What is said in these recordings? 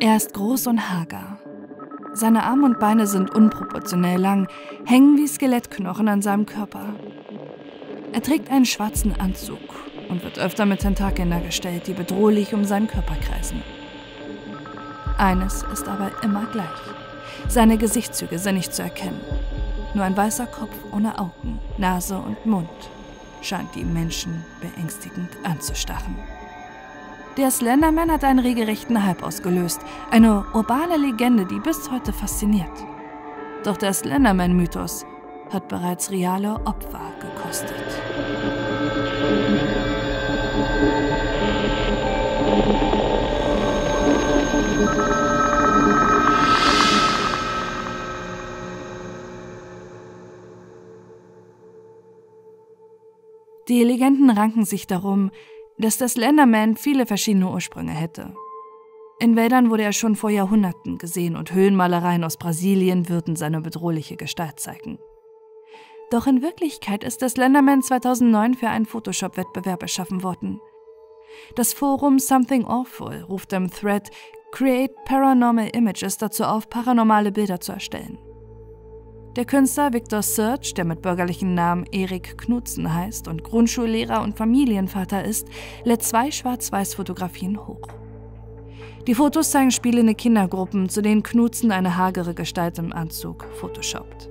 Er ist groß und hager. Seine Arme und Beine sind unproportionell lang, hängen wie Skelettknochen an seinem Körper. Er trägt einen schwarzen Anzug und wird öfter mit Tentakeln dargestellt, die bedrohlich um seinen Körper kreisen. Eines ist aber immer gleich. Seine Gesichtszüge sind nicht zu erkennen. Nur ein weißer Kopf ohne Augen, Nase und Mund scheint die Menschen beängstigend anzustarren. Der Slenderman hat einen regelrechten Hype ausgelöst, eine urbane Legende, die bis heute fasziniert. Doch der Slenderman-Mythos hat bereits reale Opfer gekostet. Die Legenden ranken sich darum, dass das Slenderman viele verschiedene Ursprünge hätte. In Wäldern wurde er schon vor Jahrhunderten gesehen und Höhlenmalereien aus Brasilien würden seine bedrohliche Gestalt zeigen. Doch in Wirklichkeit ist das Slenderman 2009 für einen Photoshop-Wettbewerb erschaffen worden. Das Forum Something Awful ruft im Thread Create Paranormal Images dazu auf, paranormale Bilder zu erstellen. Der Künstler Victor Search, der mit bürgerlichen Namen Erik Knutzen heißt und Grundschullehrer und Familienvater ist, lädt zwei Schwarz-Weiß-Fotografien hoch. Die Fotos zeigen spielende Kindergruppen, zu denen Knutzen eine hagere Gestalt im Anzug photoshoppt.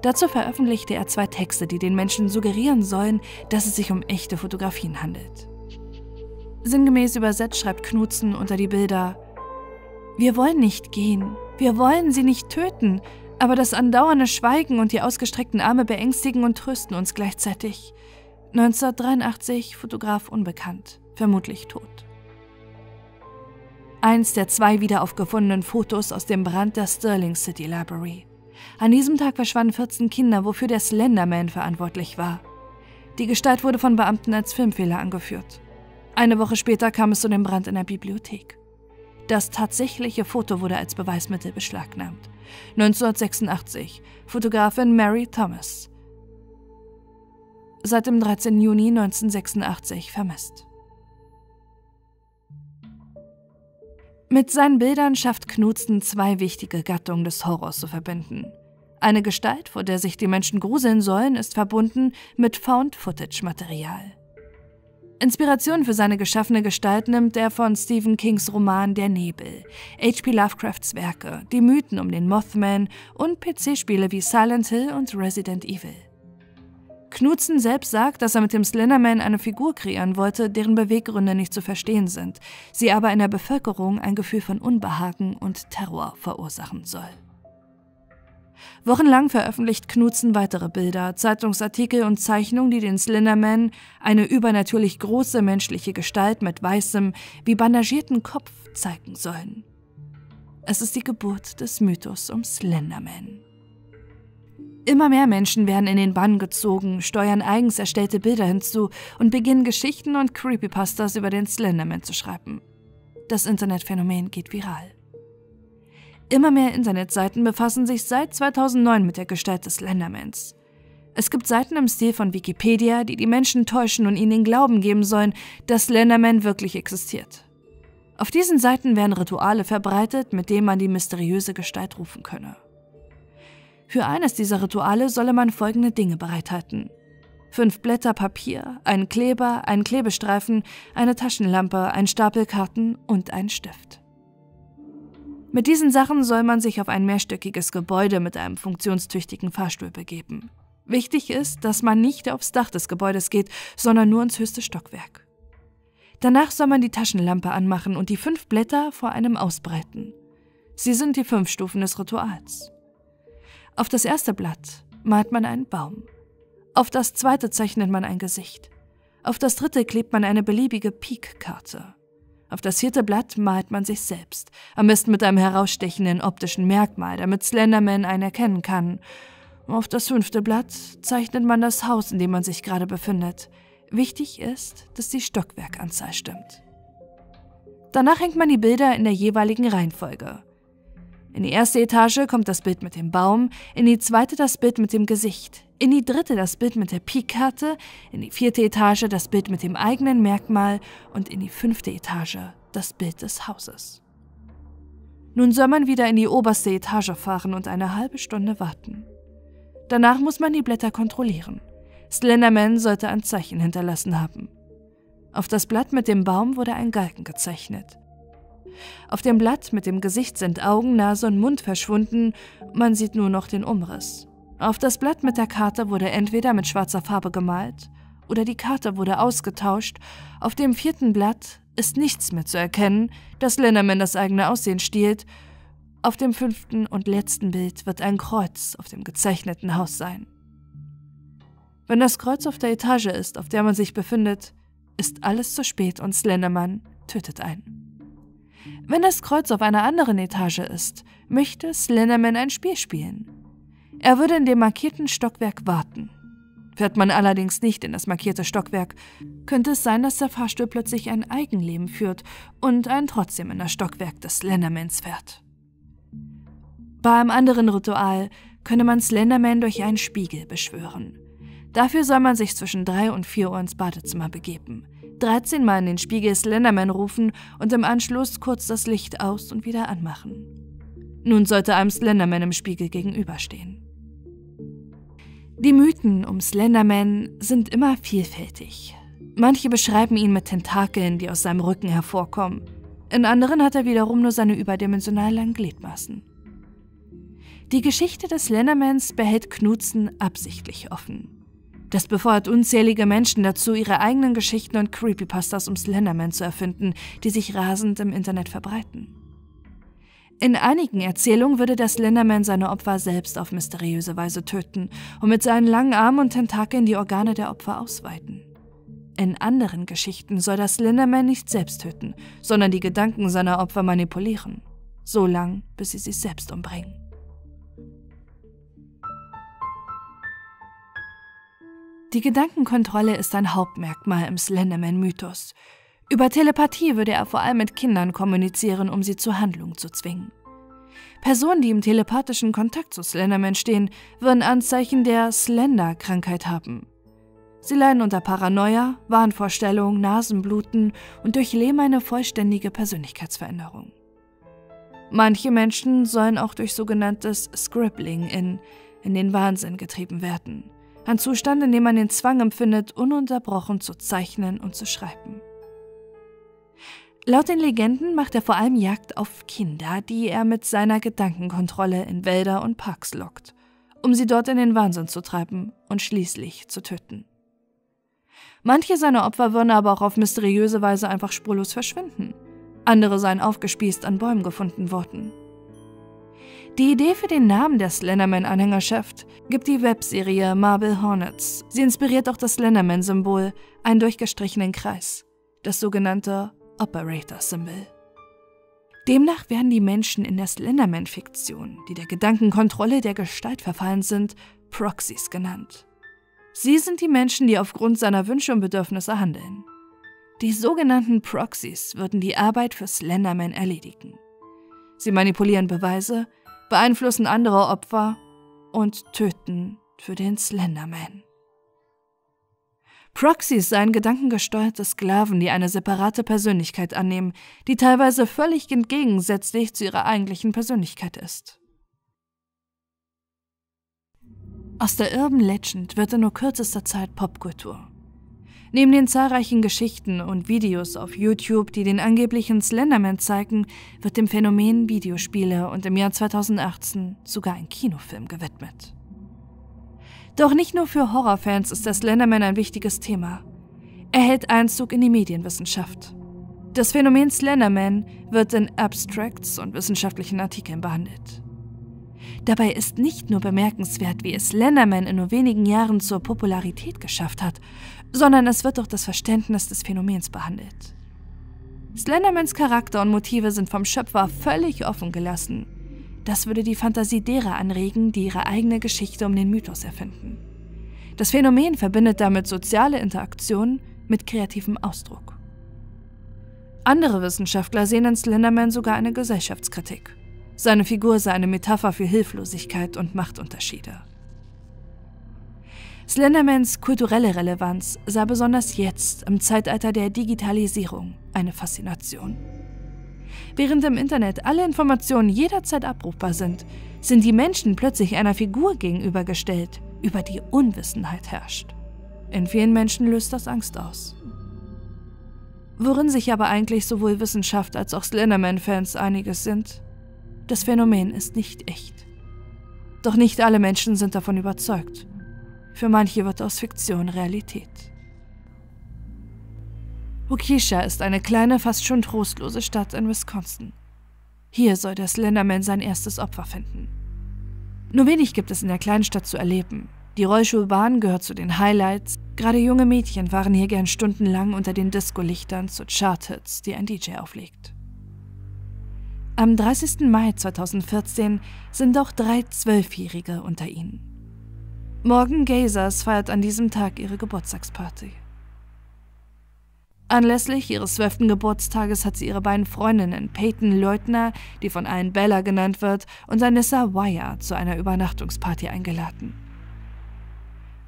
Dazu veröffentlichte er zwei Texte, die den Menschen suggerieren sollen, dass es sich um echte Fotografien handelt. Sinngemäß übersetzt schreibt Knutzen unter die Bilder: Wir wollen nicht gehen, wir wollen sie nicht töten, aber das andauernde Schweigen und die ausgestreckten Arme beängstigen und trösten uns gleichzeitig. 1983, Fotograf unbekannt, vermutlich tot. Eins der zwei wiederaufgefundenen Fotos aus dem Brand der Sterling City Library. An diesem Tag verschwanden 14 Kinder, wofür der Slenderman verantwortlich war. Die Gestalt wurde von Beamten als Filmfehler angeführt. Eine Woche später kam es zu dem Brand in der Bibliothek. Das tatsächliche Foto wurde als Beweismittel beschlagnahmt. 1986. Fotografin Mary Thomas. Seit dem 13. Juni 1986 vermisst. Mit seinen Bildern schafft Knutzen zwei wichtige Gattungen des Horrors zu verbinden. Eine Gestalt, vor der sich die Menschen gruseln sollen, ist verbunden mit Found-Footage-Material. Inspiration für seine geschaffene Gestalt nimmt er von Stephen Kings Roman Der Nebel, H.P. Lovecrafts Werke, die Mythen um den Mothman und PC-Spiele wie Silent Hill und Resident Evil. Knutzen selbst sagt, dass er mit dem Slenderman eine Figur kreieren wollte, deren Beweggründe nicht zu verstehen sind, sie aber in der Bevölkerung ein Gefühl von Unbehagen und Terror verursachen soll. Wochenlang veröffentlicht Knutzen weitere Bilder, Zeitungsartikel und Zeichnungen, die den Slenderman, eine übernatürlich große menschliche Gestalt mit weißem, wie bandagierten Kopf, zeigen sollen. Es ist die Geburt des Mythos um Slenderman. Immer mehr Menschen werden in den Bann gezogen, steuern eigens erstellte Bilder hinzu und beginnen Geschichten und Creepypastas über den Slenderman zu schreiben. Das Internetphänomen geht viral. Immer mehr Internetseiten befassen sich seit 2009 mit der Gestalt des Slendermans. Es gibt Seiten im Stil von Wikipedia, die die Menschen täuschen und ihnen den Glauben geben sollen, dass Slenderman wirklich existiert. Auf diesen Seiten werden Rituale verbreitet, mit denen man die mysteriöse Gestalt rufen könne. Für eines dieser Rituale solle man folgende Dinge bereithalten. Fünf Blätter Papier, einen Kleber, einen Klebestreifen, eine Taschenlampe, ein Stapel Karten und ein Stift. Mit diesen Sachen soll man sich auf ein mehrstöckiges Gebäude mit einem funktionstüchtigen Fahrstuhl begeben. Wichtig ist, dass man nicht aufs Dach des Gebäudes geht, sondern nur ins höchste Stockwerk. Danach soll man die Taschenlampe anmachen und die fünf Blätter vor einem ausbreiten. Sie sind die fünf Stufen des Rituals. Auf das erste Blatt malt man einen Baum. Auf das zweite zeichnet man ein Gesicht. Auf das dritte klebt man eine beliebige Pik-Karte. Auf das vierte Blatt malt man sich selbst, am besten mit einem herausstechenden optischen Merkmal, damit Slenderman einen erkennen kann. Auf das fünfte Blatt zeichnet man das Haus, in dem man sich gerade befindet. Wichtig ist, dass die Stockwerkanzahl stimmt. Danach hängt man die Bilder in der jeweiligen Reihenfolge. In die erste Etage kommt das Bild mit dem Baum, in die zweite das Bild mit dem Gesicht, in die dritte das Bild mit der Pikkarte, in die vierte Etage das Bild mit dem eigenen Merkmal und in die fünfte Etage das Bild des Hauses. Nun soll man wieder in die oberste Etage fahren und eine halbe Stunde warten. Danach muss man die Blätter kontrollieren. Slenderman sollte ein Zeichen hinterlassen haben. Auf das Blatt mit dem Baum wurde ein Galgen gezeichnet. Auf dem Blatt mit dem Gesicht sind Augen, Nase und Mund verschwunden, man sieht nur noch den Umriss. Auf das Blatt mit der Karte wurde entweder mit schwarzer Farbe gemalt oder die Karte wurde ausgetauscht. Auf dem vierten Blatt ist nichts mehr zu erkennen, dass Lennerman das eigene Aussehen stiehlt. Auf dem fünften und letzten Bild wird ein Kreuz auf dem gezeichneten Haus sein. Wenn das Kreuz auf der Etage ist, auf der man sich befindet, ist alles zu spät und Slenderman tötet einen. Wenn das Kreuz auf einer anderen Etage ist, möchte Slenderman ein Spiel spielen. Er würde in dem markierten Stockwerk warten. Fährt man allerdings nicht in das markierte Stockwerk, könnte es sein, dass der Fahrstuhl plötzlich ein Eigenleben führt und einen trotzdem in das Stockwerk des Slendermans fährt. Bei einem anderen Ritual könne man Slenderman durch einen Spiegel beschwören. Dafür soll man sich zwischen 3 und 4 Uhr ins Badezimmer begeben. 13 Mal in den Spiegel Slenderman rufen und im Anschluss kurz das Licht aus und wieder anmachen. Nun sollte einem Slenderman im Spiegel gegenüberstehen. Die Mythen um Slenderman sind immer vielfältig. Manche beschreiben ihn mit Tentakeln, die aus seinem Rücken hervorkommen. In anderen hat er wiederum nur seine überdimensional langen Gliedmaßen. Die Geschichte des Slendermans behält Knutzen absichtlich offen. Das befeuert unzählige Menschen dazu, ihre eigenen Geschichten und Creepypastas um Slenderman zu erfinden, die sich rasend im Internet verbreiten. In einigen Erzählungen würde der Slenderman seine Opfer selbst auf mysteriöse Weise töten und mit seinen langen Armen und Tentakeln die Organe der Opfer ausweiten. In anderen Geschichten soll der Slenderman nicht selbst töten, sondern die Gedanken seiner Opfer manipulieren, so lang, bis sie sich selbst umbringen. Die Gedankenkontrolle ist ein Hauptmerkmal im Slenderman-Mythos. Über Telepathie würde er vor allem mit Kindern kommunizieren, um sie zur Handlung zu zwingen. Personen, die im telepathischen Kontakt zu Slenderman stehen, würden Anzeichen der Slender-Krankheit haben. Sie leiden unter Paranoia, Wahnvorstellungen, Nasenbluten und durchleben eine vollständige Persönlichkeitsveränderung. Manche Menschen sollen auch durch sogenanntes Scribbling in, in den Wahnsinn getrieben werden. Ein Zustand, in dem man den Zwang empfindet, ununterbrochen zu zeichnen und zu schreiben. Laut den Legenden macht er vor allem Jagd auf Kinder, die er mit seiner Gedankenkontrolle in Wälder und Parks lockt, um sie dort in den Wahnsinn zu treiben und schließlich zu töten. Manche seiner Opfer würden aber auch auf mysteriöse Weise einfach spurlos verschwinden. Andere seien aufgespießt an Bäumen gefunden worden. Die Idee für den Namen der Slenderman-Anhängerschaft gibt die Webserie Marble Hornets. Sie inspiriert auch das Slenderman-Symbol, einen durchgestrichenen Kreis, das sogenannte Operator-Symbol. Demnach werden die Menschen in der Slenderman-Fiktion, die der Gedankenkontrolle der Gestalt verfallen sind, Proxys genannt. Sie sind die Menschen, die aufgrund seiner Wünsche und Bedürfnisse handeln. Die sogenannten Proxys würden die Arbeit für Slenderman erledigen. Sie manipulieren Beweise, beeinflussen andere Opfer und töten für den Slenderman. Proxys seien gedankengesteuerte Sklaven, die eine separate Persönlichkeit annehmen, die teilweise völlig entgegensätzlich zu ihrer eigentlichen Persönlichkeit ist. Aus der Urban Legend wird in nur kürzester Zeit Popkultur. Neben den zahlreichen Geschichten und Videos auf YouTube, die den angeblichen Slenderman zeigen, wird dem Phänomen Videospiele und im Jahr 2018 sogar ein Kinofilm gewidmet. Doch nicht nur für Horrorfans ist der Slenderman ein wichtiges Thema. Er hält Einzug in die Medienwissenschaft. Das Phänomen Slenderman wird in Abstracts und wissenschaftlichen Artikeln behandelt. Dabei ist nicht nur bemerkenswert, wie es Slenderman in nur wenigen Jahren zur Popularität geschafft hat, sondern es wird auch das Verständnis des Phänomens behandelt. Slendermans Charakter und Motive sind vom Schöpfer völlig offen gelassen. Das würde die Fantasie derer anregen, die ihre eigene Geschichte um den Mythos erfinden. Das Phänomen verbindet damit soziale Interaktion mit kreativem Ausdruck. Andere Wissenschaftler sehen in Slenderman sogar eine Gesellschaftskritik. Seine Figur sei eine Metapher für Hilflosigkeit und Machtunterschiede. Slendermans kulturelle Relevanz sah besonders jetzt, im Zeitalter der Digitalisierung, eine Faszination. Während im Internet alle Informationen jederzeit abrufbar sind, sind die Menschen plötzlich einer Figur gegenübergestellt, über die Unwissenheit herrscht. In vielen Menschen löst das Angst aus. Worin sich aber eigentlich sowohl Wissenschaft als auch Slenderman-Fans einiges sind, das Phänomen ist nicht echt. Doch nicht alle Menschen sind davon überzeugt. Für manche wird aus Fiktion Realität. Waukesha ist eine kleine, fast schon trostlose Stadt in Wisconsin. Hier soll der Slenderman sein erstes Opfer finden. Nur wenig gibt es in der kleinen Stadt zu erleben. Die Rollschulbahn gehört zu den Highlights. Gerade junge Mädchen waren hier gern stundenlang unter den Disco-Lichtern zu Charthits, die ein DJ auflegt. Am 30. Mai 2014 sind auch drei Zwölfjährige unter ihnen. Morgan Gazers feiert an diesem Tag ihre Geburtstagsparty. Anlässlich ihres zwölften Geburtstages hat sie ihre beiden Freundinnen Peyton Leutner, die von allen Bella genannt wird, und Anissa Wire zu einer Übernachtungsparty eingeladen.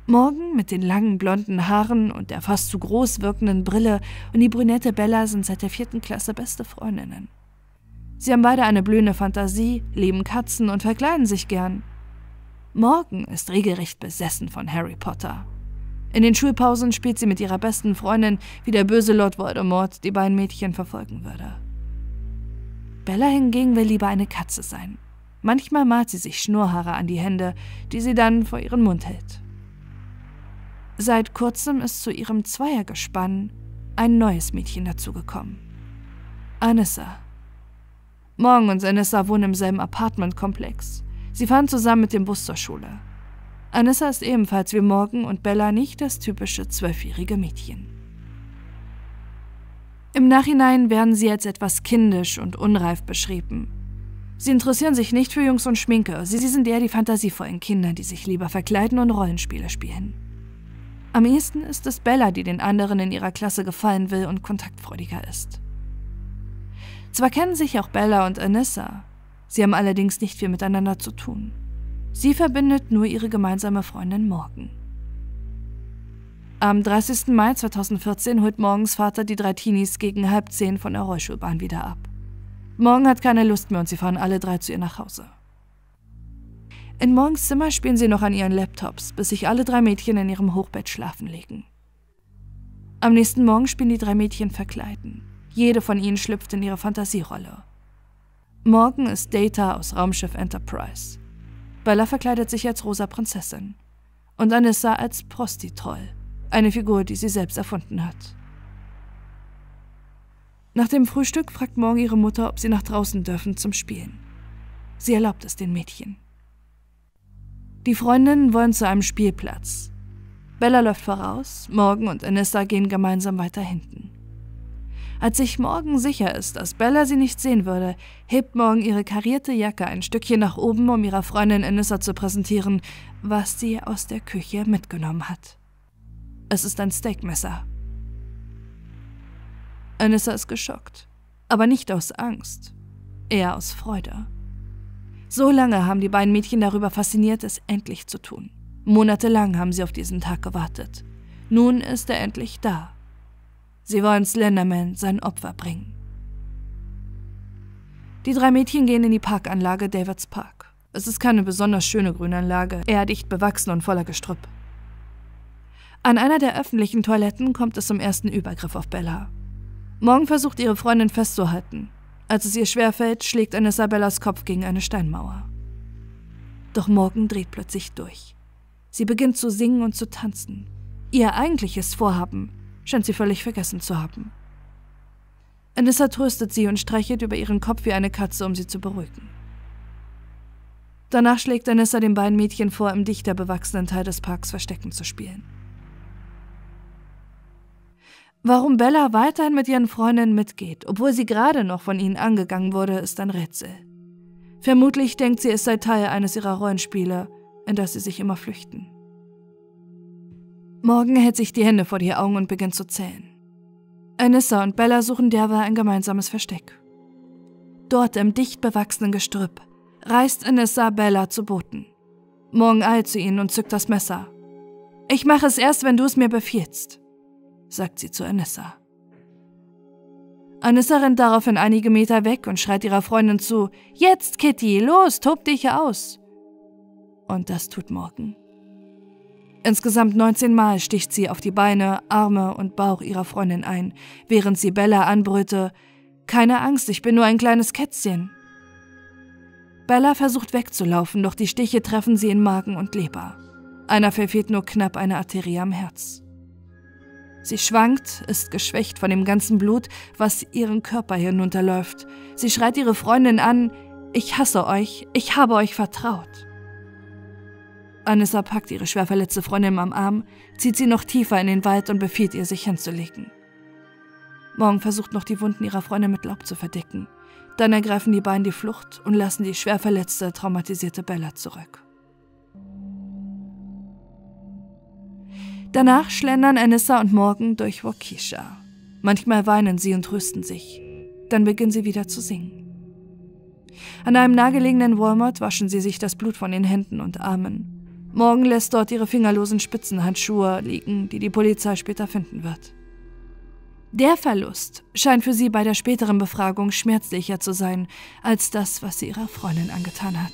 Morgan mit den langen blonden Haaren und der fast zu groß wirkenden Brille und die brünette Bella sind seit der vierten Klasse beste Freundinnen. Sie haben beide eine blühende Fantasie, lieben Katzen und verkleiden sich gern. Morgan ist regelrecht besessen von Harry Potter. In den Schulpausen spielt sie mit ihrer besten Freundin, wie der böse Lord Voldemort die beiden Mädchen verfolgen würde. Bella hingegen will lieber eine Katze sein. Manchmal malt sie sich Schnurrhaare an die Hände, die sie dann vor ihren Mund hält. Seit kurzem ist zu ihrem Zweiergespann ein neues Mädchen dazugekommen. Anissa. Morgan und Anissa wohnen im selben Apartmentkomplex. Sie fahren zusammen mit dem Bus zur Schule. Anissa ist ebenfalls wie Morgan und Bella nicht das typische zwölfjährige Mädchen. Im Nachhinein werden sie als etwas kindisch und unreif beschrieben. Sie interessieren sich nicht für Jungs und Schminke, sie, sie sind eher die fantasievollen Kinder, die sich lieber verkleiden und Rollenspiele spielen. Am ehesten ist es Bella, die den anderen in ihrer Klasse gefallen will und kontaktfreudiger ist. Zwar kennen sich auch Bella und Anissa, sie haben allerdings nicht viel miteinander zu tun. Sie verbindet nur ihre gemeinsame Freundin Morgan. Am 30. Mai 2014 holt Morgens Vater die drei Teenies gegen halb zehn von der Rollschulbahn wieder ab. Morgan hat keine Lust mehr und sie fahren alle drei zu ihr nach Hause. In Morgens Zimmer spielen sie noch an ihren Laptops, bis sich alle drei Mädchen in ihrem Hochbett schlafen legen. Am nächsten Morgen spielen die drei Mädchen verkleiden. Jede von ihnen schlüpft in ihre Fantasierolle. Morgan ist Data aus Raumschiff Enterprise. Bella verkleidet sich als rosa Prinzessin. Und Anissa als Prostitroll, eine Figur, die sie selbst erfunden hat. Nach dem Frühstück fragt Morgan ihre Mutter, ob sie nach draußen dürfen zum Spielen. Sie erlaubt es den Mädchen. Die Freundinnen wollen zu einem Spielplatz. Bella läuft voraus, Morgan und Anissa gehen gemeinsam weiter hinten. Als sich Morgan sicher ist, dass Bella sie nicht sehen würde, hebt Morgan ihre karierte Jacke ein Stückchen nach oben, um ihrer Freundin Anissa zu präsentieren, was sie aus der Küche mitgenommen hat. Es ist ein Steakmesser. Anissa ist geschockt, aber nicht aus Angst, eher aus Freude. So lange haben die beiden Mädchen darüber fasziniert, es endlich zu tun. Monatelang haben sie auf diesen Tag gewartet. Nun ist er endlich da. Sie wollen Slenderman sein Opfer bringen. Die drei Mädchen gehen in die Parkanlage Davids Park. Es ist keine besonders schöne Grünanlage, eher dicht bewachsen und voller Gestrüpp. An einer der öffentlichen Toiletten kommt es zum ersten Übergriff auf Bella. Morgen versucht ihre Freundin festzuhalten. Als es ihr schwerfällt, schlägt Anissa Bellas Kopf gegen eine Steinmauer. Doch Morgan dreht plötzlich durch. Sie beginnt zu singen und zu tanzen. Ihr eigentliches Vorhaben, scheint sie völlig vergessen zu haben. Anissa tröstet sie und streichelt über ihren Kopf wie eine Katze, um sie zu beruhigen. Danach schlägt Anissa den beiden Mädchen vor, im dichter bewachsenen Teil des Parks Verstecken zu spielen. Warum Bella weiterhin mit ihren Freundinnen mitgeht, obwohl sie gerade noch von ihnen angegangen wurde, ist ein Rätsel. Vermutlich denkt sie, es sei Teil eines ihrer Rollenspiele, in das sie sich immer flüchten. Morgan hält sich die Hände vor die Augen und beginnt zu zählen. Anissa und Bella suchen derweil ein gemeinsames Versteck. Dort im dicht bewachsenen Gestrüpp reißt Anissa Bella zu Boten. Morgan eilt zu ihnen und zückt das Messer. Ich mache es erst, wenn du es mir befiehlst, sagt sie zu Anissa. Anissa rennt daraufhin einige Meter weg und schreit ihrer Freundin zu: Jetzt, Kitty, los, tob dich aus! Und das tut Morgan. Insgesamt 19 Mal sticht sie auf die Beine, Arme und Bauch ihrer Freundin ein, während sie Bella anbrüllte: Keine Angst, ich bin nur ein kleines Kätzchen. Bella versucht wegzulaufen, doch die Stiche treffen sie in Magen und Leber. Einer verfehlt nur knapp eine Arterie am Herz. Sie schwankt, ist geschwächt von dem ganzen Blut, was ihren Körper hinunterläuft. Sie schreit ihre Freundin an, ich hasse euch, ich habe euch vertraut. Anissa packt ihre schwer verletzte Freundin am Arm, zieht sie noch tiefer in den Wald und befiehlt ihr, sich hinzulegen. Morgen versucht noch die Wunden ihrer Freundin mit Laub zu verdecken. Dann ergreifen die beiden die Flucht und lassen die schwer verletzte, traumatisierte Bella zurück. Danach schlendern Anissa und Morgan durch Waukesha. Manchmal weinen sie und trösten sich. Dann beginnen sie wieder zu singen. An einem nahegelegenen Walmart waschen sie sich das Blut von den Händen und Armen. Morgan lässt dort ihre fingerlosen Spitzenhandschuhe liegen, die die Polizei später finden wird. Der Verlust scheint für sie bei der späteren Befragung schmerzlicher zu sein als das, was sie ihrer Freundin angetan hat.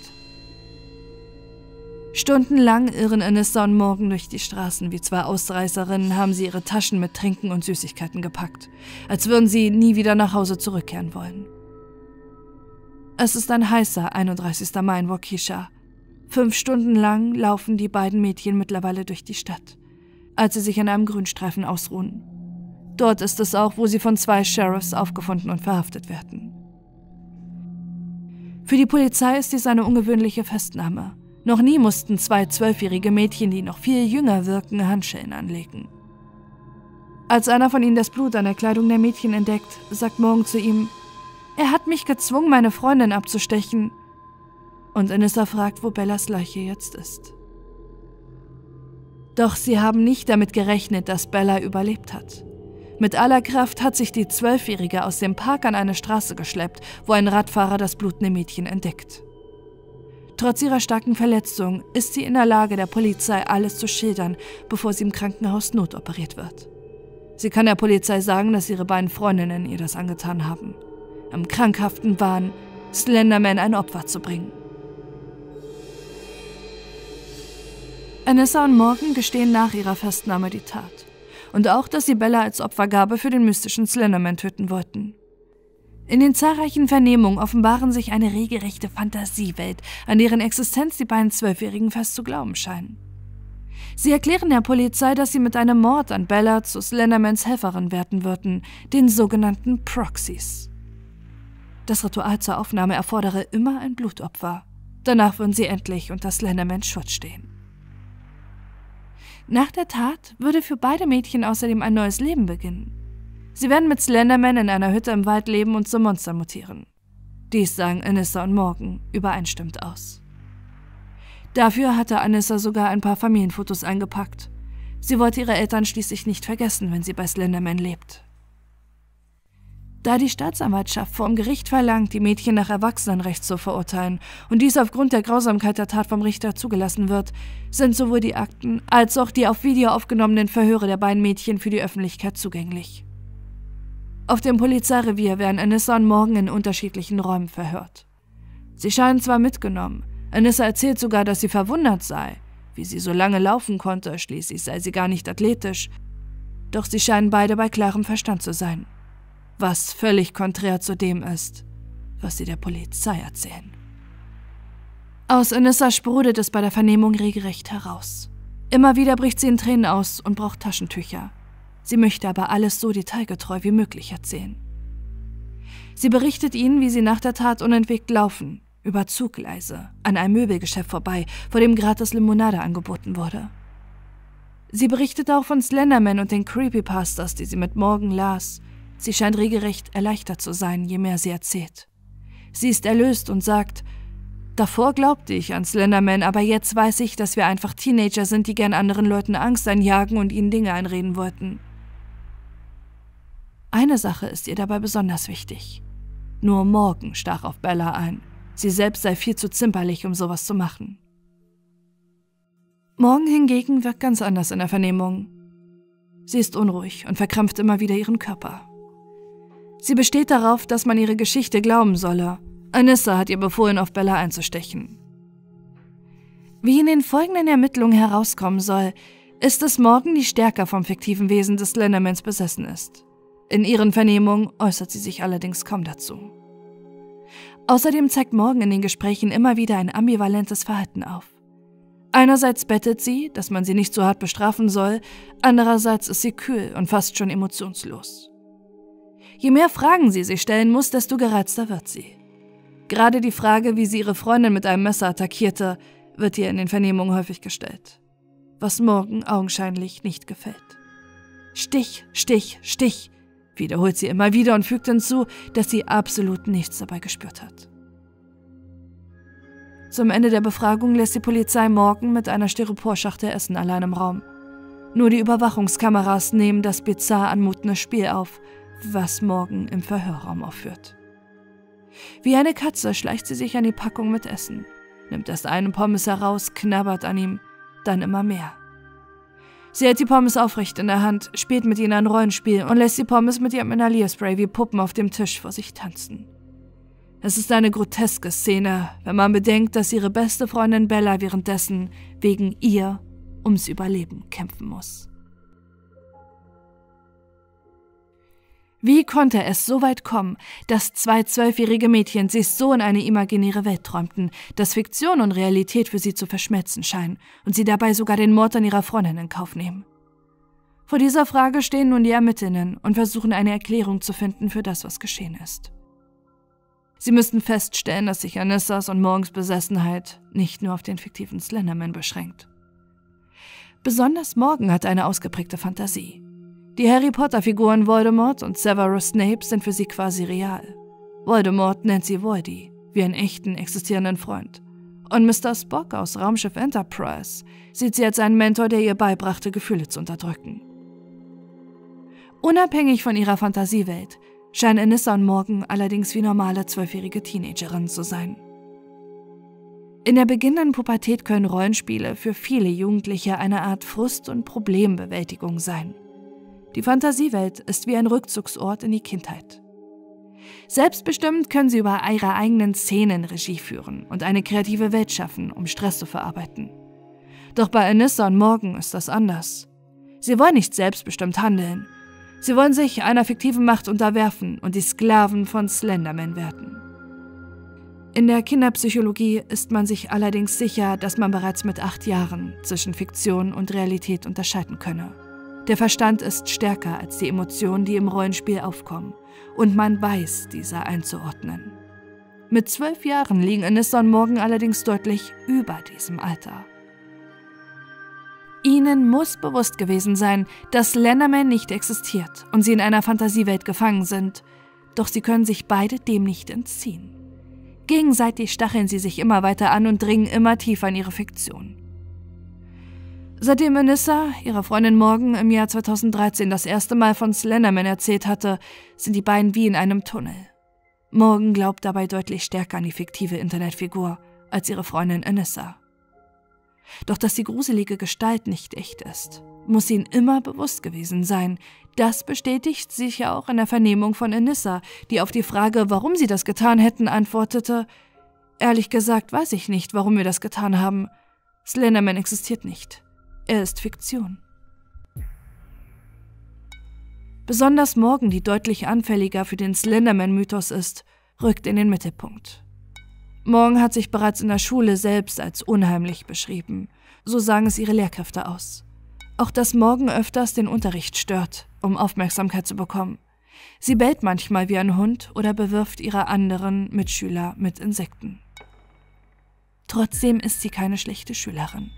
Stundenlang irren Anissa und Morgan durch die Straßen. Wie zwei Ausreißerinnen haben sie ihre Taschen mit Trinken und Süßigkeiten gepackt, als würden sie nie wieder nach Hause zurückkehren wollen. Es ist ein heißer 31. Mai in Waukesha. Fünf Stunden lang laufen die beiden Mädchen mittlerweile durch die Stadt, als sie sich an einem Grünstreifen ausruhen. Dort ist es auch, wo sie von zwei Sheriffs aufgefunden und verhaftet werden. Für die Polizei ist dies eine ungewöhnliche Festnahme. Noch nie mussten zwei zwölfjährige Mädchen, die noch viel jünger wirken, Handschellen anlegen. Als einer von ihnen das Blut an der Kleidung der Mädchen entdeckt, sagt Morgan zu ihm, er hat mich gezwungen, meine Freundin abzustechen. Und Anissa fragt, wo Bellas Leiche jetzt ist. Doch sie haben nicht damit gerechnet, dass Bella überlebt hat. Mit aller Kraft hat sich die Zwölfjährige aus dem Park an eine Straße geschleppt, wo ein Radfahrer das blutende Mädchen entdeckt. Trotz ihrer starken Verletzung ist sie in der Lage, der Polizei alles zu schildern, bevor sie im Krankenhaus notoperiert wird. Sie kann der Polizei sagen, dass ihre beiden Freundinnen ihr das angetan haben. Im krankhaften Wahn, Slenderman ein Opfer zu bringen. Anissa und Morgan gestehen nach ihrer Festnahme die Tat. Und auch, dass sie Bella als Opfergabe für den mystischen Slenderman töten wollten. In den zahlreichen Vernehmungen offenbaren sich eine regelrechte Fantasiewelt, an deren Existenz die beiden Zwölfjährigen fest zu glauben scheinen. Sie erklären der Polizei, dass sie mit einem Mord an Bella zu Slendermans Helferin werden würden, den sogenannten Proxies. Das Ritual zur Aufnahme erfordere immer ein Blutopfer. Danach würden sie endlich unter Slendermans Schutz stehen. Nach der Tat würde für beide Mädchen außerdem ein neues Leben beginnen. Sie werden mit Slenderman in einer Hütte im Wald leben und zum Monster mutieren. Dies sagen Anissa und Morgan übereinstimmt aus. Dafür hatte Anissa sogar ein paar Familienfotos eingepackt. Sie wollte ihre Eltern schließlich nicht vergessen, wenn sie bei Slenderman lebt. Da die Staatsanwaltschaft vor dem Gericht verlangt, die Mädchen nach Erwachsenenrecht zu verurteilen und dies aufgrund der Grausamkeit der Tat vom Richter zugelassen wird, sind sowohl die Akten als auch die auf Video aufgenommenen Verhöre der beiden Mädchen für die Öffentlichkeit zugänglich. Auf dem Polizeirevier werden Anissa und Morgan in unterschiedlichen Räumen verhört. Sie scheinen zwar mitgenommen, Anissa erzählt sogar, dass sie verwundert sei, wie sie so lange laufen konnte, schließlich sei sie gar nicht athletisch, doch sie scheinen beide bei klarem Verstand zu sein, was völlig konträr zu dem ist, was sie der Polizei erzählen. Aus Anissa sprudelt es bei der Vernehmung regelrecht heraus. Immer wieder bricht sie in Tränen aus und braucht Taschentücher. Sie möchte aber alles so detailgetreu wie möglich erzählen. Sie berichtet ihnen, wie sie nach der Tat unentwegt laufen, über Zuggleise, an einem Möbelgeschäft vorbei, vor dem gratis Limonade angeboten wurde. Sie berichtet auch von Slenderman und den Creepypastas, die sie mit Morgen las. Sie scheint regelrecht erleichtert zu sein, je mehr sie erzählt. Sie ist erlöst und sagt, Davor glaubte ich an Slenderman, aber jetzt weiß ich, dass wir einfach Teenager sind, die gern anderen Leuten Angst einjagen und ihnen Dinge einreden wollten. Eine Sache ist ihr dabei besonders wichtig. Nur Morgan stach auf Bella ein. Sie selbst sei viel zu zimperlich, um sowas zu machen. Morgan hingegen wirkt ganz anders in der Vernehmung. Sie ist unruhig und verkrampft immer wieder ihren Körper. Sie besteht darauf, dass man ihre Geschichte glauben solle. Anissa hat ihr befohlen, auf Bella einzustechen. Wie in den folgenden Ermittlungen herauskommen soll, ist es Morgan, die stärker vom fiktiven Wesen des Slendermans besessen ist. In ihren Vernehmungen äußert sie sich allerdings kaum dazu. Außerdem zeigt Morgan in den Gesprächen immer wieder ein ambivalentes Verhalten auf. Einerseits bettet sie, dass man sie nicht so hart bestrafen soll, andererseits ist sie kühl und fast schon emotionslos. Je mehr Fragen sie sich stellen muss, desto gereizter wird sie. Gerade die Frage, wie sie ihre Freundin mit einem Messer attackierte, wird ihr in den Vernehmungen häufig gestellt. Was Morgan augenscheinlich nicht gefällt. Stich, Stich, Stich, wiederholt sie immer wieder und fügt hinzu, dass sie absolut nichts dabei gespürt hat. Zum Ende der Befragung lässt die Polizei Morgan mit einer Styroporschachtel Essen allein im Raum. Nur die Überwachungskameras nehmen das bizarr anmutende Spiel auf, was Morgan im Verhörraum aufführt. Wie eine Katze schleicht sie sich an die Packung mit Essen, nimmt erst einen Pommes heraus, knabbert an ihm, dann immer mehr. Sie hält die Pommes aufrecht in der Hand, spielt mit ihnen ein Rollenspiel und lässt die Pommes mit ihrem Inhalierspray wie Puppen auf dem Tisch vor sich tanzen. Es ist eine groteske Szene, wenn man bedenkt, dass ihre beste Freundin Bella währenddessen wegen ihr ums Überleben kämpfen muss. Wie konnte es so weit kommen, dass zwei zwölfjährige Mädchen sich so in eine imaginäre Welt träumten, dass Fiktion und Realität für sie zu verschmelzen scheinen und sie dabei sogar den Mord an ihrer Freundin in Kauf nehmen? Vor dieser Frage stehen nun die Ermittlerinnen und versuchen eine Erklärung zu finden für das, was geschehen ist. Sie müssten feststellen, dass sich Anissas und Morgens Besessenheit nicht nur auf den fiktiven Slenderman beschränkt. Besonders Morgan hat eine ausgeprägte Fantasie. Die Harry Potter-Figuren Voldemort und Severus Snape sind für sie quasi real. Voldemort nennt sie Voldy, wie einen echten existierenden Freund. Und Mr. Spock aus Raumschiff Enterprise sieht sie als einen Mentor, der ihr beibrachte, Gefühle zu unterdrücken. Unabhängig von ihrer Fantasiewelt scheinen Anissa und Morgan allerdings wie normale zwölfjährige Teenagerinnen zu sein. In der beginnenden Pubertät können Rollenspiele für viele Jugendliche eine Art Frust- und Problembewältigung sein. Die Fantasiewelt ist wie ein Rückzugsort in die Kindheit. Selbstbestimmt können sie über ihre eigenen Szenen Regie führen und eine kreative Welt schaffen, um Stress zu verarbeiten. Doch bei Anissa und Morgan ist das anders. Sie wollen nicht selbstbestimmt handeln. Sie wollen sich einer fiktiven Macht unterwerfen und die Sklaven von Slenderman werden. In der Kinderpsychologie ist man sich allerdings sicher, dass man bereits mit acht Jahren zwischen Fiktion und Realität unterscheiden könne. Der Verstand ist stärker als die Emotionen, die im Rollenspiel aufkommen, und man weiß, diese einzuordnen. Mit zwölf Jahren liegen Anissa und Morgan allerdings deutlich über diesem Alter. Ihnen muss bewusst gewesen sein, dass Lenderman nicht existiert und sie in einer Fantasiewelt gefangen sind, doch sie können sich beide dem nicht entziehen. Gegenseitig stacheln sie sich immer weiter an und dringen immer tiefer in ihre Fiktion. Seitdem Anissa, ihrer Freundin Morgan, im Jahr 2013 das erste Mal von Slenderman erzählt hatte, sind die beiden wie in einem Tunnel. Morgan glaubt dabei deutlich stärker an die fiktive Internetfigur als ihre Freundin Anissa. Doch dass die gruselige Gestalt nicht echt ist, muss ihnen immer bewusst gewesen sein. Das bestätigt sich ja auch in der Vernehmung von Anissa, die auf die Frage, warum sie das getan hätten, antwortete, Ehrlich gesagt weiß ich nicht, warum wir das getan haben. Slenderman existiert nicht. Er ist Fiktion. Besonders Morgan, die deutlich anfälliger für den Slenderman-Mythos ist, rückt in den Mittelpunkt. Morgan hat sich bereits in der Schule selbst als unheimlich beschrieben, so sagen es ihre Lehrkräfte aus. Auch dass Morgan öfters den Unterricht stört, um Aufmerksamkeit zu bekommen. Sie bellt manchmal wie ein Hund oder bewirft ihre anderen Mitschüler mit Insekten. Trotzdem ist sie keine schlechte Schülerin.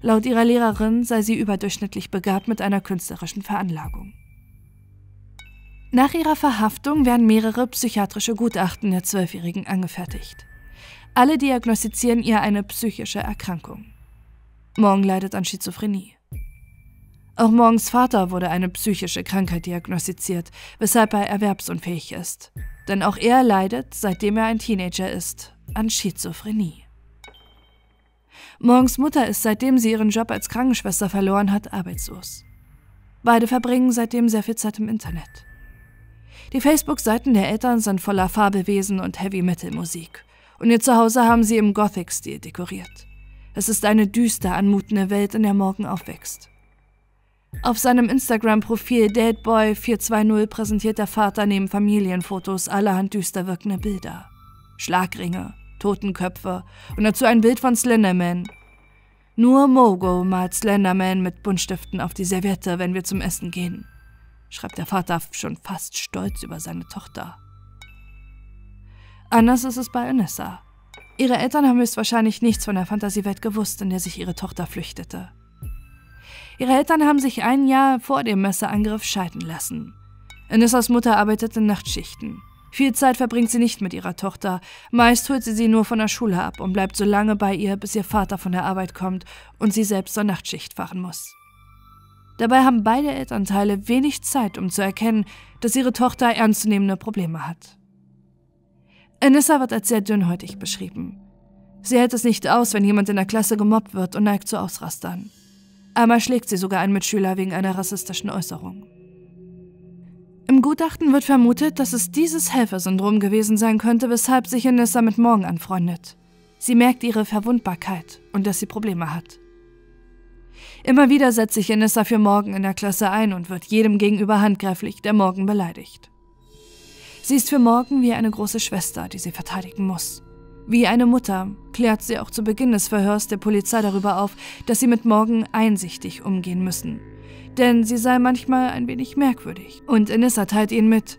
Laut ihrer Lehrerin sei sie überdurchschnittlich begabt mit einer künstlerischen Veranlagung. Nach ihrer Verhaftung werden mehrere psychiatrische Gutachten der Zwölfjährigen angefertigt. Alle diagnostizieren ihr eine psychische Erkrankung. Morgan leidet an Schizophrenie. Auch Morgens Vater wurde eine psychische Krankheit diagnostiziert, weshalb er erwerbsunfähig ist. Denn auch er leidet, seitdem er ein Teenager ist, an Schizophrenie. Morgens Mutter ist, seitdem sie ihren Job als Krankenschwester verloren hat, arbeitslos. Beide verbringen seitdem sehr viel Zeit im Internet. Die Facebook-Seiten der Eltern sind voller Fabelwesen und Heavy-Metal-Musik. Und ihr Zuhause haben sie im Gothic-Stil dekoriert. Es ist eine düster anmutende Welt, in der Morgan aufwächst. Auf seinem Instagram-Profil Deadboy420 präsentiert der Vater neben Familienfotos allerhand düster wirkende Bilder. Schlagringe, Totenköpfe und dazu ein Bild von Slenderman. Nur Mogo malt Slenderman mit Buntstiften auf die Serviette, wenn wir zum Essen gehen, schreibt der Vater schon fast stolz über seine Tochter. Anders ist es bei Anissa. Ihre Eltern haben höchstwahrscheinlich nichts von der Fantasiewelt gewusst, in der sich ihre Tochter flüchtete. Ihre Eltern haben sich ein Jahr vor dem Messerangriff scheiden lassen. Anissas Mutter arbeitet in Nachtschichten. Viel Zeit verbringt sie nicht mit ihrer Tochter. Meist holt sie sie nur von der Schule ab und bleibt so lange bei ihr, bis ihr Vater von der Arbeit kommt und sie selbst zur Nachtschicht fahren muss. Dabei haben beide Elternteile wenig Zeit, um zu erkennen, dass ihre Tochter ernstzunehmende Probleme hat. Anissa wird als sehr dünnhäutig beschrieben. Sie hält es nicht aus, wenn jemand in der Klasse gemobbt wird und neigt zu Ausrastern. Einmal schlägt sie sogar einen Mitschüler wegen einer rassistischen Äußerung. Im Gutachten wird vermutet, dass es dieses Helfersyndrom gewesen sein könnte, weshalb sich Anissa mit Morgan anfreundet. Sie merkt ihre Verwundbarkeit und dass sie Probleme hat. Immer wieder setzt sich Anissa für Morgan in der Klasse ein und wird jedem gegenüber handgreiflich, der Morgan beleidigt. Sie ist für Morgan wie eine große Schwester, die sie verteidigen muss. Wie eine Mutter klärt sie auch zu Beginn des Verhörs der Polizei darüber auf, dass sie mit Morgan einsichtig umgehen müssen. Denn sie sei manchmal ein wenig merkwürdig. Und Inissa teilt ihnen mit,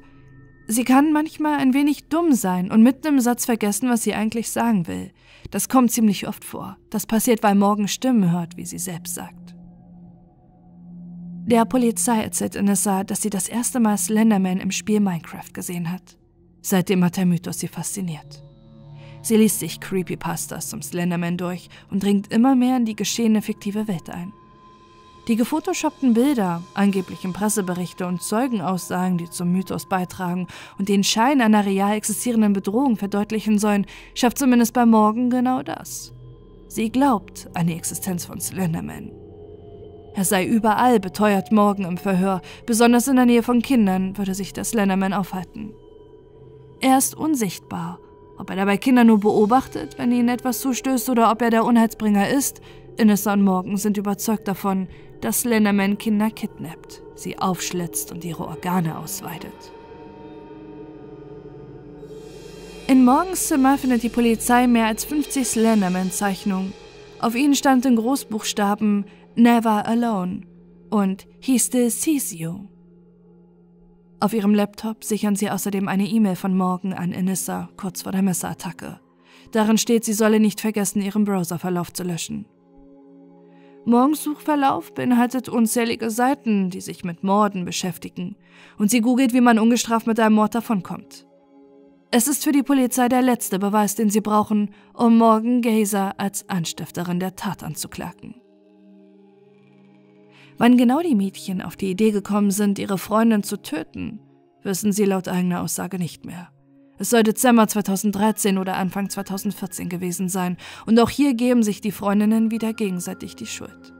sie kann manchmal ein wenig dumm sein und mitten im Satz vergessen, was sie eigentlich sagen will. Das kommt ziemlich oft vor. Das passiert, weil Morgan Stimmen hört, wie sie selbst sagt. Der Polizei erzählt Inissa, dass sie das erste Mal Slenderman im Spiel Minecraft gesehen hat. Seitdem hat der Mythos sie fasziniert. Sie liest sich Creepypastas zum Slenderman durch und dringt immer mehr in die geschehene fiktive Welt ein. Die gefotoshoppten Bilder, angeblichen Presseberichte und Zeugenaussagen, die zum Mythos beitragen und den Schein einer real existierenden Bedrohung verdeutlichen sollen, schafft zumindest bei Morgan genau das. Sie glaubt an die Existenz von Slenderman. Er sei überall, beteuert Morgan im Verhör, besonders in der Nähe von Kindern würde sich der Slenderman aufhalten. Er ist unsichtbar ob er dabei Kinder nur beobachtet, wenn ihnen etwas zustößt, oder ob er der Unheilsbringer ist, Inessa und Morgan sind überzeugt davon, dass Slenderman Kinder kidnappt, sie aufschlitzt und ihre Organe ausweidet. In Morgens Zimmer findet die Polizei mehr als 50 Slenderman-Zeichnungen. Auf ihnen stand in Großbuchstaben Never Alone und He Still Sees You. Auf ihrem Laptop sichern sie außerdem eine E-Mail von Morgan an Inissa kurz vor der Messerattacke. Darin steht, sie solle nicht vergessen, ihren Browserverlauf zu löschen. Morgens Suchverlauf beinhaltet unzählige Seiten, die sich mit Morden beschäftigen, und sie googelt, wie man ungestraft mit einem Mord davonkommt. Es ist für die Polizei der letzte Beweis, den sie brauchen, um Morgan Gazer als Anstifterin der Tat anzuklagen. Wann genau die Mädchen auf die Idee gekommen sind, ihre Freundin zu töten, wissen sie laut eigener Aussage nicht mehr. Es soll Dezember 2013 oder Anfang 2014 gewesen sein, und auch hier geben sich die Freundinnen wieder gegenseitig die Schuld.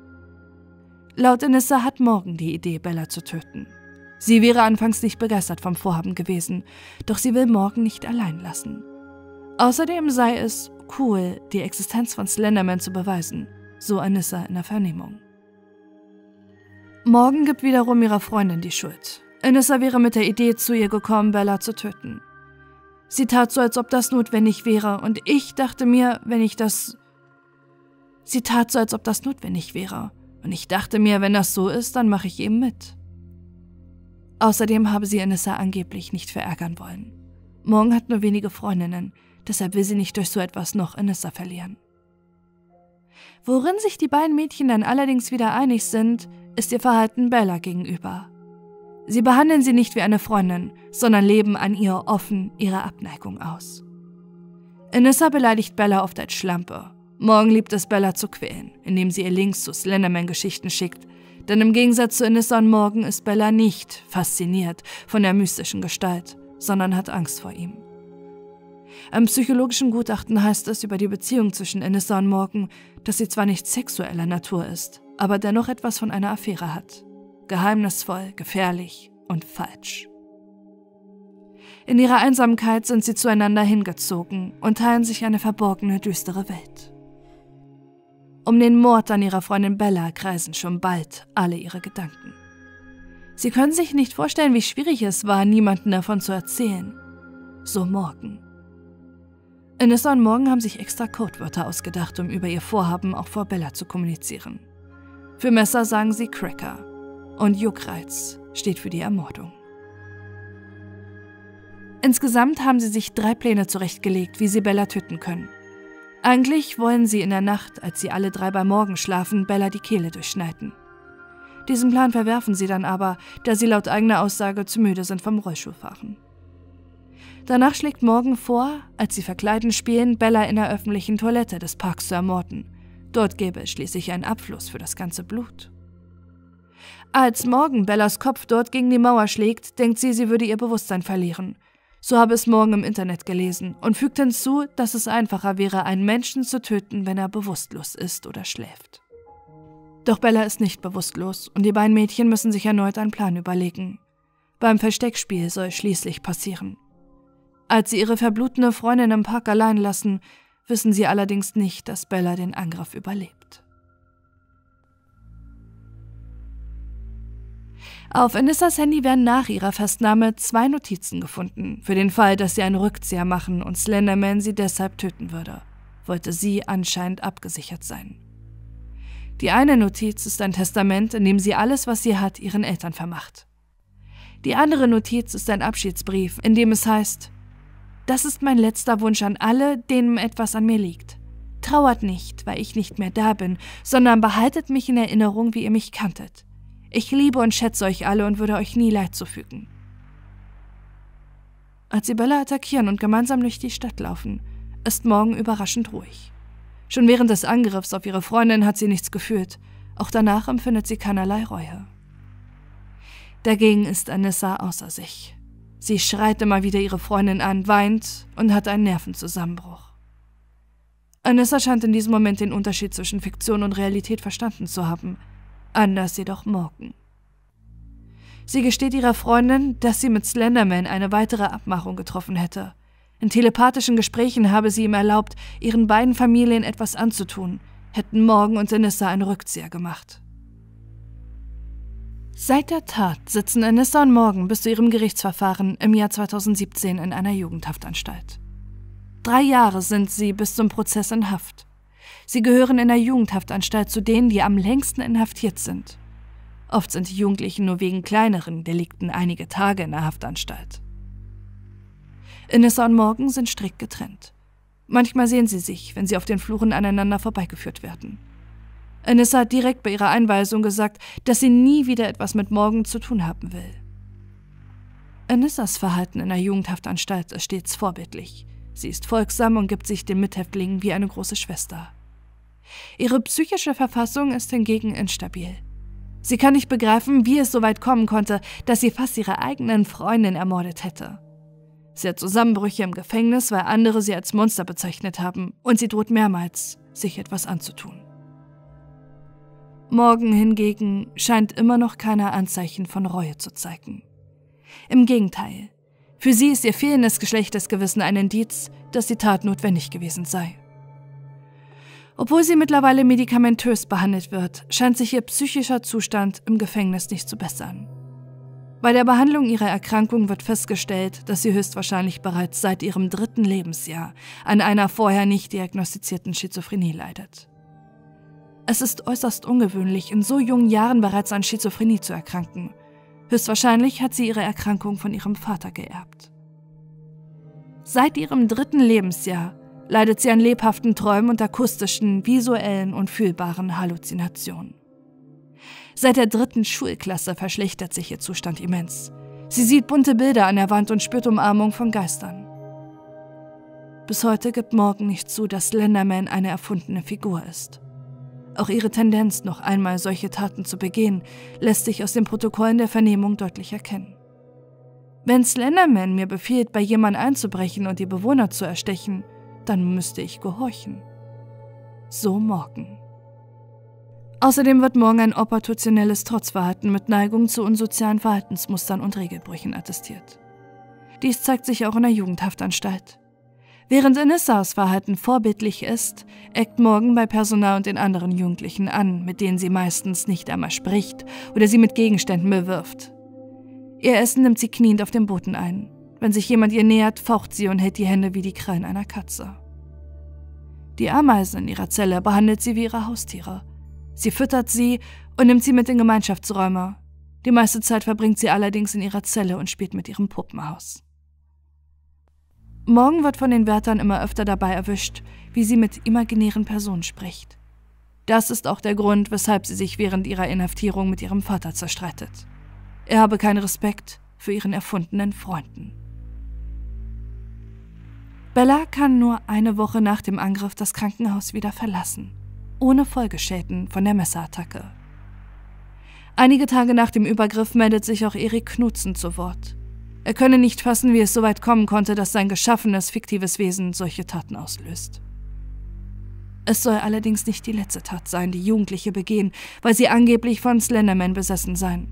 Laut Inissa hat Morgan die Idee, Bella zu töten. Sie wäre anfangs nicht begeistert vom Vorhaben gewesen, doch sie will Morgan nicht allein lassen. Außerdem sei es cool, die Existenz von Slenderman zu beweisen, so Anissa in der Vernehmung. Morgan gibt wiederum ihrer Freundin die Schuld. Anissa wäre mit der Idee zu ihr gekommen, Bella zu töten. Sie tat so, als ob das notwendig wäre, und ich dachte mir, wenn ich das. Sie tat so, als ob das notwendig wäre, und ich dachte mir, wenn das so ist, dann mache ich eben mit. Außerdem habe sie Anissa angeblich nicht verärgern wollen. Morgan hat nur wenige Freundinnen, deshalb will sie nicht durch so etwas noch Anissa verlieren. Worin sich die beiden Mädchen dann allerdings wieder einig sind, ist ihr Verhalten Bella gegenüber. Sie behandeln sie nicht wie eine Freundin, sondern leben an ihr offen ihre Abneigung aus. Inissa beleidigt Bella oft als Schlampe. Morgen liebt es Bella zu quälen, indem sie ihr Links zu Slenderman-Geschichten schickt. Denn im Gegensatz zu Inissa und Morgan ist Bella nicht fasziniert von der mystischen Gestalt, sondern hat Angst vor ihm. Im psychologischen Gutachten heißt es über die Beziehung zwischen Inissa und Morgan, dass sie zwar nicht sexueller Natur ist, aber dennoch etwas von einer Affäre hat. Geheimnisvoll, gefährlich und falsch. In ihrer Einsamkeit sind sie zueinander hingezogen und teilen sich eine verborgene, düstere Welt. Um den Mord an ihrer Freundin Bella kreisen schon bald alle ihre Gedanken. Sie können sich nicht vorstellen, wie schwierig es war, niemanden davon zu erzählen. So Morgan. Anissa und Morgan haben sich extra Codewörter ausgedacht, um über ihr Vorhaben auch vor Bella zu kommunizieren. Für Messer sagen sie Cracker und Juckreiz steht für die Ermordung. Insgesamt haben sie sich drei Pläne zurechtgelegt, wie sie Bella töten können. Eigentlich wollen sie in der Nacht, als sie alle drei bei Morgen schlafen, Bella die Kehle durchschneiden. Diesen Plan verwerfen sie dann aber, da sie laut eigener Aussage zu müde sind vom Rollschuhfahren. Danach schlägt Morgan vor, als sie verkleiden spielen, Bella in der öffentlichen Toilette des Parks zu ermorden. Dort gäbe es schließlich einen Abfluss für das ganze Blut. Als Morgan Bellas Kopf dort gegen die Mauer schlägt, denkt sie, sie würde ihr Bewusstsein verlieren – so habe es morgen im Internet gelesen und fügt hinzu, dass es einfacher wäre, einen Menschen zu töten, wenn er bewusstlos ist oder schläft. Doch Bella ist nicht bewusstlos und die beiden Mädchen müssen sich erneut einen Plan überlegen. Beim Versteckspiel soll schließlich passieren. Als sie ihre verblutende Freundin im Park allein lassen, wissen sie allerdings nicht, dass Bella den Angriff überlebt. Auf Anissas Handy werden nach ihrer Festnahme zwei Notizen gefunden, für den Fall, dass sie einen Rückzieher machen und Slenderman sie deshalb töten würde. Wollte sie anscheinend abgesichert sein. Die eine Notiz ist ein Testament, in dem sie alles, was sie hat, ihren Eltern vermacht. Die andere Notiz ist ein Abschiedsbrief, in dem es heißt, das ist mein letzter Wunsch an alle, denen etwas an mir liegt. Trauert nicht, weil ich nicht mehr da bin, sondern behaltet mich in Erinnerung, wie ihr mich kanntet. Ich liebe und schätze euch alle und würde euch nie Leid zufügen. Als sie Bella attackieren und gemeinsam durch die Stadt laufen, ist Morgan überraschend ruhig. Schon während des Angriffs auf ihre Freundin hat sie nichts gefühlt, auch danach empfindet sie keinerlei Reue. Dagegen ist Anissa außer sich. Sie schreit immer wieder ihre Freundin an, weint und hat einen Nervenzusammenbruch. Anissa scheint in diesem Moment den Unterschied zwischen Fiktion und Realität verstanden zu haben – anders jedoch Morgan. Sie gesteht ihrer Freundin, dass sie mit Slenderman eine weitere Abmachung getroffen hätte. In telepathischen Gesprächen habe sie ihm erlaubt, ihren beiden Familien etwas anzutun, hätten Morgan und Anissa einen Rückzieher gemacht. Seit der Tat sitzen Anissa und Morgan bis zu ihrem Gerichtsverfahren im Jahr 2017 in einer Jugendhaftanstalt. Drei Jahre sind sie bis zum Prozess in Haft. Sie gehören in der Jugendhaftanstalt zu denen, die am längsten inhaftiert sind. Oft sind die Jugendlichen nur wegen kleineren Delikten einige Tage in der Haftanstalt. Inessa und Morgan sind strikt getrennt. Manchmal sehen sie sich, wenn sie auf den Fluren aneinander vorbeigeführt werden. Anissa hat direkt bei ihrer Einweisung gesagt, dass sie nie wieder etwas mit Morgan zu tun haben will. Anissas Verhalten in der Jugendhaftanstalt ist stets vorbildlich. Sie ist folgsam und gibt sich den Mithäftlingen wie eine große Schwester. Ihre psychische Verfassung ist hingegen instabil. Sie kann nicht begreifen, wie es so weit kommen konnte, dass sie fast ihre eigenen Freundin ermordet hätte. Sie hat Zusammenbrüche im Gefängnis, weil andere sie als Monster bezeichnet haben, und sie droht mehrmals, sich etwas anzutun. Morgan hingegen scheint immer noch keine Anzeichen von Reue zu zeigen. Im Gegenteil, für sie ist ihr fehlendes Geschlechtsgewissen ein Indiz, dass die Tat notwendig gewesen sei. Obwohl sie mittlerweile medikamentös behandelt wird, scheint sich ihr psychischer Zustand im Gefängnis nicht zu bessern. Bei der Behandlung ihrer Erkrankung wird festgestellt, dass sie höchstwahrscheinlich bereits seit ihrem dritten Lebensjahr an einer vorher nicht diagnostizierten Schizophrenie leidet. Es ist äußerst ungewöhnlich, in so jungen Jahren bereits an Schizophrenie zu erkranken. Höchstwahrscheinlich hat sie ihre Erkrankung von ihrem Vater geerbt. Seit ihrem dritten Lebensjahr leidet sie an lebhaften Träumen und akustischen, visuellen und fühlbaren Halluzinationen. Seit der dritten Schulklasse verschlechtert sich ihr Zustand immens. Sie sieht bunte Bilder an der Wand und spürt Umarmung von Geistern. Bis heute gibt Morgan nicht zu, dass Slenderman eine erfundene Figur ist. Auch ihre Tendenz, noch einmal solche Taten zu begehen, lässt sich aus den Protokollen der Vernehmung deutlich erkennen. Wenn Slenderman mir befiehlt, bei jemandem einzubrechen und die Bewohner zu erstechen, dann müsste ich gehorchen. So Morgan. Außerdem wird Morgan ein opportunelles Trotzverhalten mit Neigung zu unsozialen Verhaltensmustern und Regelbrüchen attestiert. Dies zeigt sich auch in der Jugendhaftanstalt. Während Inissas Verhalten vorbildlich ist, eckt Morgan bei Personal und den anderen Jugendlichen an, mit denen sie meistens nicht einmal spricht oder sie mit Gegenständen bewirft. Ihr Essen nimmt sie kniend auf dem Boden ein. Wenn sich jemand ihr nähert, faucht sie und hält die Hände wie die Krallen einer Katze. Die Ameisen in ihrer Zelle behandelt sie wie ihre Haustiere. Sie füttert sie und nimmt sie mit in Gemeinschaftsräume. Die meiste Zeit verbringt sie allerdings in ihrer Zelle und spielt mit ihrem Puppenhaus. Morgen wird von den Wärtern immer öfter dabei erwischt, wie sie mit imaginären Personen spricht. Das ist auch der Grund, weshalb sie sich während ihrer Inhaftierung mit ihrem Vater zerstreitet. Er habe keinen Respekt für ihren erfundenen Freunden. Bella kann nur eine Woche nach dem Angriff das Krankenhaus wieder verlassen, ohne Folgeschäden von der Messerattacke. Einige Tage nach dem Übergriff meldet sich auch Erik Knutzen zu Wort. Er könne nicht fassen, wie es so weit kommen konnte, dass sein geschaffenes, fiktives Wesen solche Taten auslöst. Es soll allerdings nicht die letzte Tat sein, die Jugendliche begehen, weil sie angeblich von Slenderman besessen seien.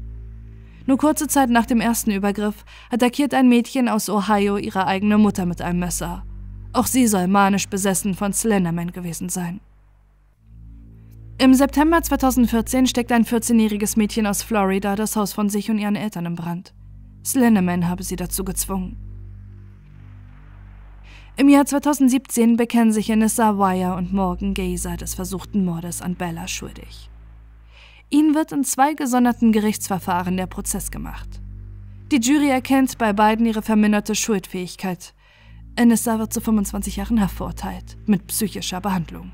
Nur kurze Zeit nach dem ersten Übergriff attackiert ein Mädchen aus Ohio ihre eigene Mutter mit einem Messer. Auch sie soll manisch besessen von Slenderman gewesen sein. Im September 2014 steckt ein 14-jähriges Mädchen aus Florida das Haus von sich und ihren Eltern in Brand. Slenderman habe sie dazu gezwungen. Im Jahr 2017 bekennen sich Anissa Wire und Morgan Gazer des versuchten Mordes an Bella schuldig. Ihnen wird in zwei gesonderten Gerichtsverfahren der Prozess gemacht. Die Jury erkennt bei beiden ihre verminderte Schuldfähigkeit. Anissa wird zu 25 Jahren Haft verurteilt, mit psychischer Behandlung.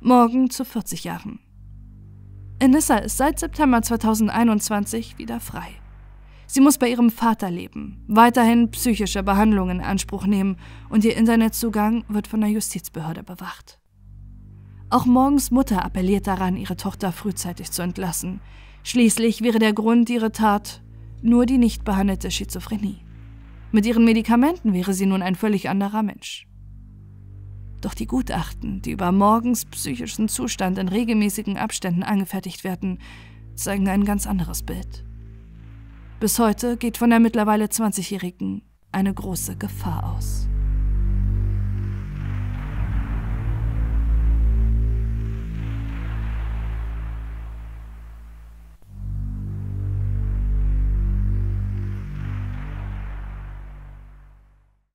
Morgan zu 40 Jahren. Anissa ist seit September 2021 wieder frei. Sie muss bei ihrem Vater leben, weiterhin psychische Behandlung in Anspruch nehmen und ihr Internetzugang wird von der Justizbehörde bewacht. Auch Morgens Mutter appelliert daran, ihre Tochter frühzeitig zu entlassen. Schließlich wäre der Grund ihrer Tat nur die nicht behandelte Schizophrenie. Mit ihren Medikamenten wäre sie nun ein völlig anderer Mensch. Doch die Gutachten, die über Morgens psychischen Zustand in regelmäßigen Abständen angefertigt werden, zeigen ein ganz anderes Bild. Bis heute geht von der mittlerweile 20-Jährigen eine große Gefahr aus.